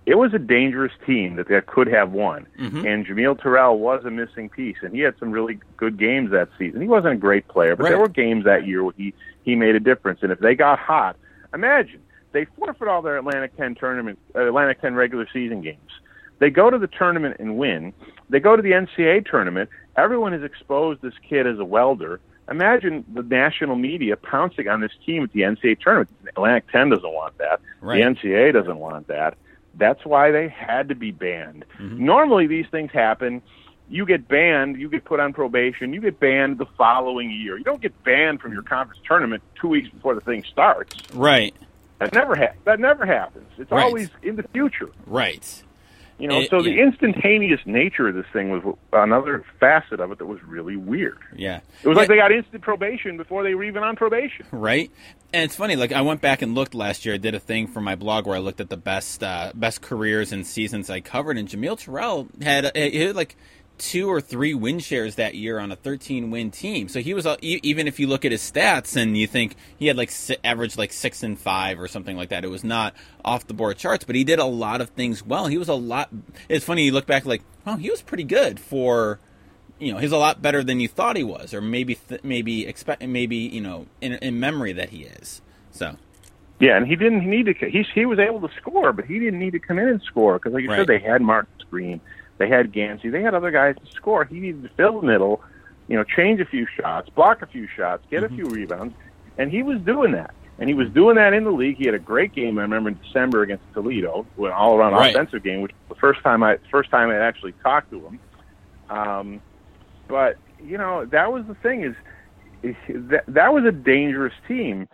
it was a dangerous team that they could have won. Mhm. And Jamil Terrell was a missing piece, and he had some really good games that season. He wasn't a great player, but there were games that year where he he made a difference. And if they got hot, imagine they forfeit all their Atlantic 10 tournament, uh, Atlantic 10 regular season games. They go to the tournament and win. They go to the NCAA tournament. Everyone has exposed this kid as a welder. Imagine the national media pouncing on this team at the NCAA tournament. Atlantic 10 doesn't want that. Right. The NCAA doesn't want that. That's why they had to be banned. Mm-hmm. Normally, these things happen. You get banned, you get put on probation, you get banned the following year. You don't get banned from your conference tournament two weeks before the thing starts. Right. That never ha- that never happens. It's Right. always in the future. Right. You know, It- so the yeah. instantaneous nature of this thing was another facet of it that was really weird. Yeah. It was like they got instant probation before they were even on probation. right? And it's funny, like I went back and looked last year. I did a thing for my blog where I looked at the best uh, best careers and seasons I covered, and Jamil Terrell had he had like two or three win shares that year on a 13 win team. So he was uh, even if you look at his stats and you think he had like averaged like six and five or something like that, it was not off the board charts, but he did a lot of things well. He was a lot. It's funny you look back like, oh, he was pretty good for you know he's a lot better than you thought he was, or maybe th- maybe expect maybe you know in, in memory that he is. So Yeah, and he didn't need to. He he was able to score, but he didn't need to come in and score because, like you Right. said, they had Marques Green, they had Gansey, they had other guys to score. He needed to fill the middle, you know, change a few shots, block a few shots, get a few rebounds, and he was doing that. And he was doing that in the league. He had a great game. I remember in December against Toledo, an all-around Right. offensive game, which was the first time I first time I actually talked to him. Um, but you know, that was the thing is, is that that was a dangerous team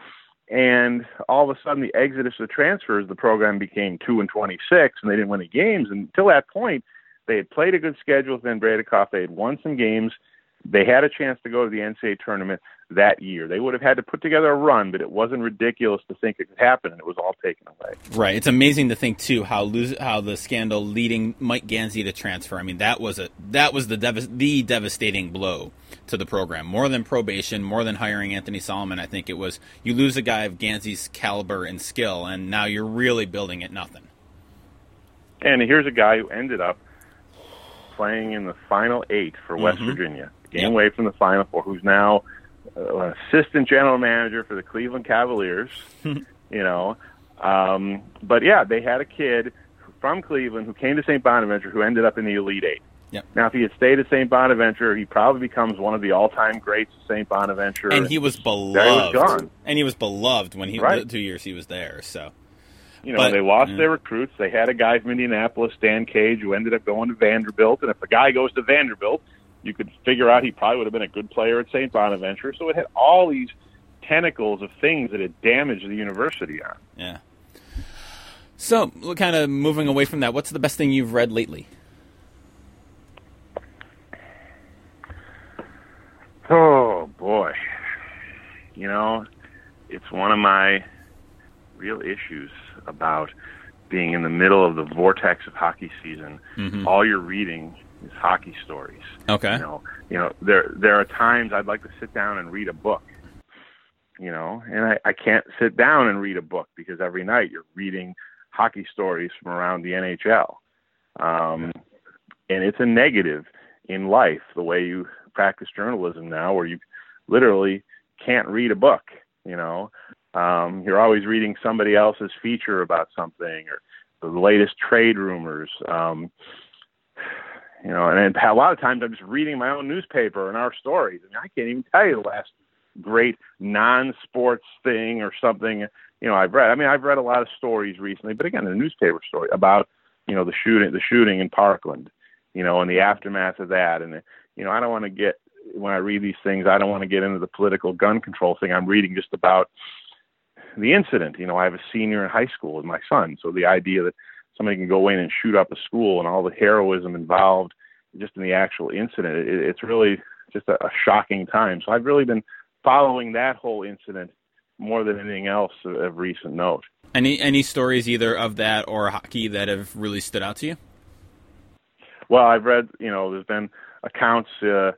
and all of a sudden the exodus of transfers, the program became two and twenty six, and they didn't win any games. And until that point, they had played a good schedule with Van Breda Kolff. They had won some games. They had a chance to go to the NCAA tournament that year. They would have had to put together a run, but it wasn't ridiculous to think it could happen, and it was all taken away. right, it's amazing to think too how lose how the scandal leading Mike Gansey to transfer. I mean that was a that was the dev- the devastating blow to the program. More than probation, more than hiring Anthony Solomon. I think it was you lose a guy of Gansey's caliber and skill, and now you're really building at nothing. And here's a guy who ended up playing in the final eight for West Mhm. Virginia, game Yep. away from the final four, who's now uh, an assistant general manager for the Cleveland Cavaliers. you know, um, but yeah, they had a kid from Cleveland who came to St. Bonaventure who ended up in the Elite Eight. Yep. Now, if he had stayed at St. Bonaventure, he probably becomes one of the all-time greats of St. Bonaventure. And he was beloved. He was. And he was beloved when he Right. the two years he was there. So you know, but- they lost yeah. their recruits. They had a guy from Indianapolis, Dan Cage, who ended up going to Vanderbilt. And if a guy goes to Vanderbilt, you could figure out he probably would have been a good player at St. Bonaventure. So it had all these tentacles of things that had damaged the university on. yeah. So kind of moving away from that, what's the best thing you've read lately? Oh boy, you know, it's one of my real issues about being in the middle of the vortex of hockey season. Mhm. All you're reading is hockey stories. Okay. You know, you know, there there are times I'd like to sit down and read a book. You know, and I, I can't sit down and read a book because every night you're reading hockey stories from around the NHL. Um, and it's a negative in life the way you practice journalism now where you literally can't read a book you know um, you're always reading somebody else's feature about something or the latest trade rumors. Um, you know and and a lot of times i'm just reading my own newspaper and our stories. I, mean, I can't even tell you the last great non-sports thing or something you know i've read. I mean i've read a lot of stories recently but again a newspaper story about you know the shooting the shooting in parkland you know and the aftermath of that. And you know i don't want to get when i read these things i don't want to get into the political gun control thing. I'm reading just about the incident. You know i have a senior in high school with my son so the idea that somebody can go in and shoot up a school and all the heroism involved just in the actual incident it, it's really just a, a shocking time. So i've really been following that whole incident more than anything else of, of recent note. Any any stories either of that or hockey that have really stood out to you? Well, I've read, you know, there's been accounts, uh,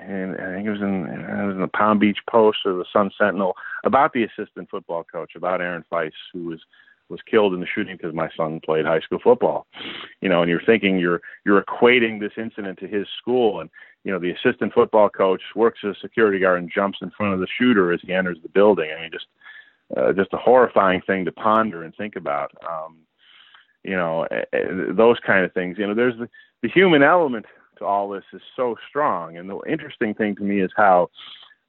and I think it was in it was in the Palm Beach Post or the Sun Sentinel about the assistant football coach, about Aaron Feis, who was was killed in the shooting because my son played high school football. You know, and you're thinking you're you're equating this incident to his school, and you know the assistant football coach works as a security guard and jumps in front of the shooter as he enters the building. I mean, just uh, just a horrifying thing to ponder and think about. Um, you know, eh, eh, those kind of things. You know, there's the, the human element to all this is so strong. And the interesting thing to me is how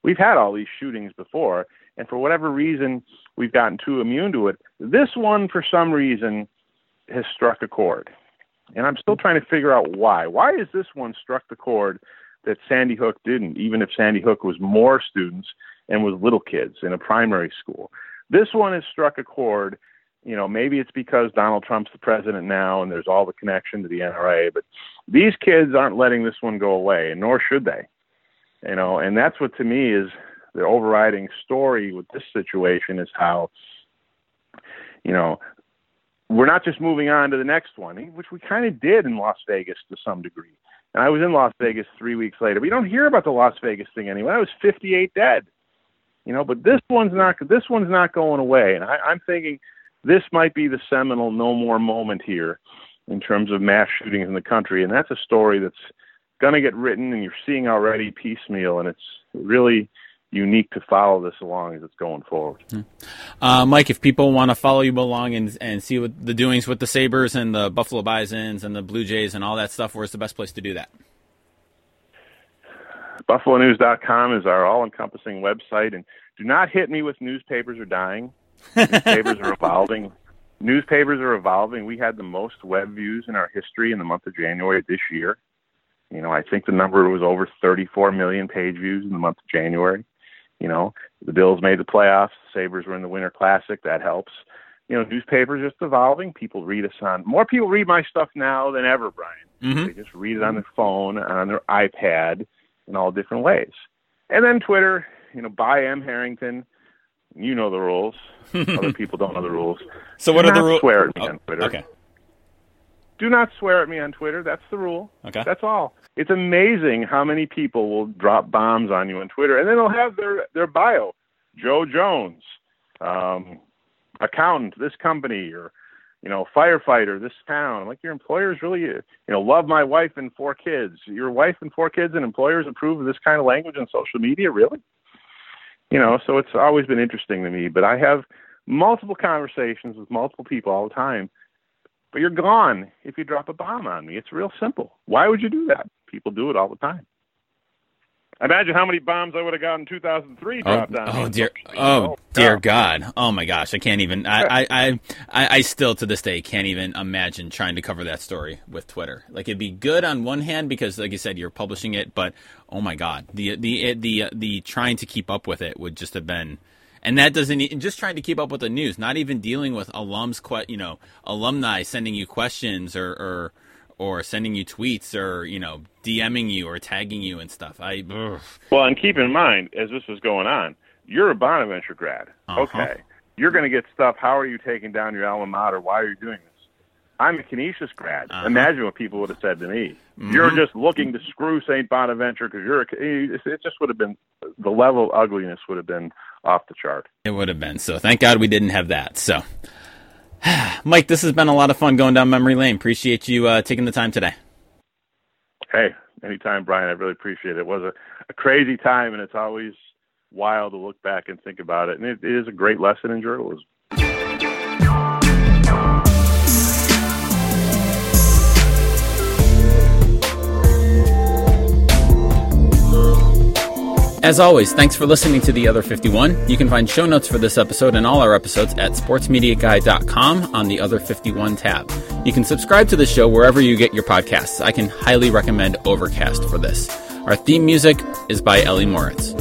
we've had all these shootings before, and for whatever reason, we've gotten too immune to it. This one, for some reason, has struck a chord. And I'm still trying to figure out why. Why is this one struck the chord that Sandy Hook didn't, even if Sandy Hook was more students and was little kids in a primary school? This one has struck a chord you know, maybe it's because Donald Trump's the president now and there's all the connection to the NRA, but these kids aren't letting this one go away, and nor should they. You know, and that's what to me is the overriding story with this situation is how, you know, we're not just moving on to the next one, which we kind of did in Las Vegas to some degree. And I was in Las Vegas three weeks later. We don't hear about the Las Vegas thing anymore. That was 58 dead. You know, but this one's not. This one's not going away. And I, I'm thinking this might be the seminal no more moment here in terms of mass shootings in the country. And that's a story that's going to get written, and you're seeing already piecemeal, and it's really unique to follow this along as it's going forward. Uh, Mike, if people want to follow you along and and see what the doings with the Sabres and the Buffalo Bisons and the Blue Jays and all that stuff, where's the best place to do that? BuffaloNews.com is our all-encompassing website, and do not hit me with newspapers are dying. Newspapers are evolving. Newspapers are evolving. We had the most web views in our history in the month of January this year. You know, I think the number was over 34 million page views in the month of January. You know, the Bills made the playoffs. The Sabres were in the Winter Classic. That helps. You know, newspapers just evolving. People read us on. More people read my stuff now than ever, Brian. Mm-hmm. They just read it on their phone, on their iPad, in all different ways. And then Twitter, you know, by M Harrington. You know the rules. Other people don't know the rules. So what are the not rules? Swear at me on Twitter. Okay. Do not swear at me on Twitter. That's the rule. Okay. That's all. It's amazing how many people will drop bombs on you on Twitter, and then they'll have their their bio, Joe Jones, um, accountant, this company, or you know, firefighter, this town. I'm like, your employers really, you know, love my wife and four kids. Your wife and four kids, and employers approve of this kind of language on social media, really? You know, so it's always been interesting to me. But I have multiple conversations with multiple people all the time but you're gone if you drop a bomb on me. It's real simple. Why would you do that? People do it all the time. Imagine how many bombs I would have gotten in 2003 dropped oh, on oh dear, oh dear God! Oh my gosh, I can't even. I, I, I, I, I still to this day can't even imagine trying to cover that story with Twitter. Like it'd be good on one hand because, like you said, you're publishing it, but oh my God, the the the uh, the trying to keep up with it would just have been. And that doesn't e- just trying to keep up with the news, not even dealing with alums, you know, alumni sending you questions or, or or sending you tweets or you know DMing you or tagging you and stuff. I ugh. Well, and keep in mind, as this was going on, you're a Bonaventure grad. Uh-huh. Okay. You're going to get stuff. How are you taking down your alma mater? Why are you doing this? I'm a Canisius grad. Uh-huh. Imagine what people would have said to me. Mm-hmm. You're just looking to screw St. Bonaventure because you're a. It just would have been the level of ugliness would have been off the chart. It would have been. So thank God we didn't have that. So, Mike, this has been a lot of fun going down memory lane. Appreciate you uh, taking the time today. Hey, anytime, Brian. I really appreciate it. It was a, a crazy time, and it's always wild to look back and think about it. And it, it is a great lesson in journalism. As always, thanks for listening to The Other 51. You can find show notes for this episode and all our episodes at sportsmediaguy.com on the Other 51 tab. You can subscribe to the show wherever you get your podcasts. I can highly recommend Overcast for this. Our theme music is by Ellie Moritz.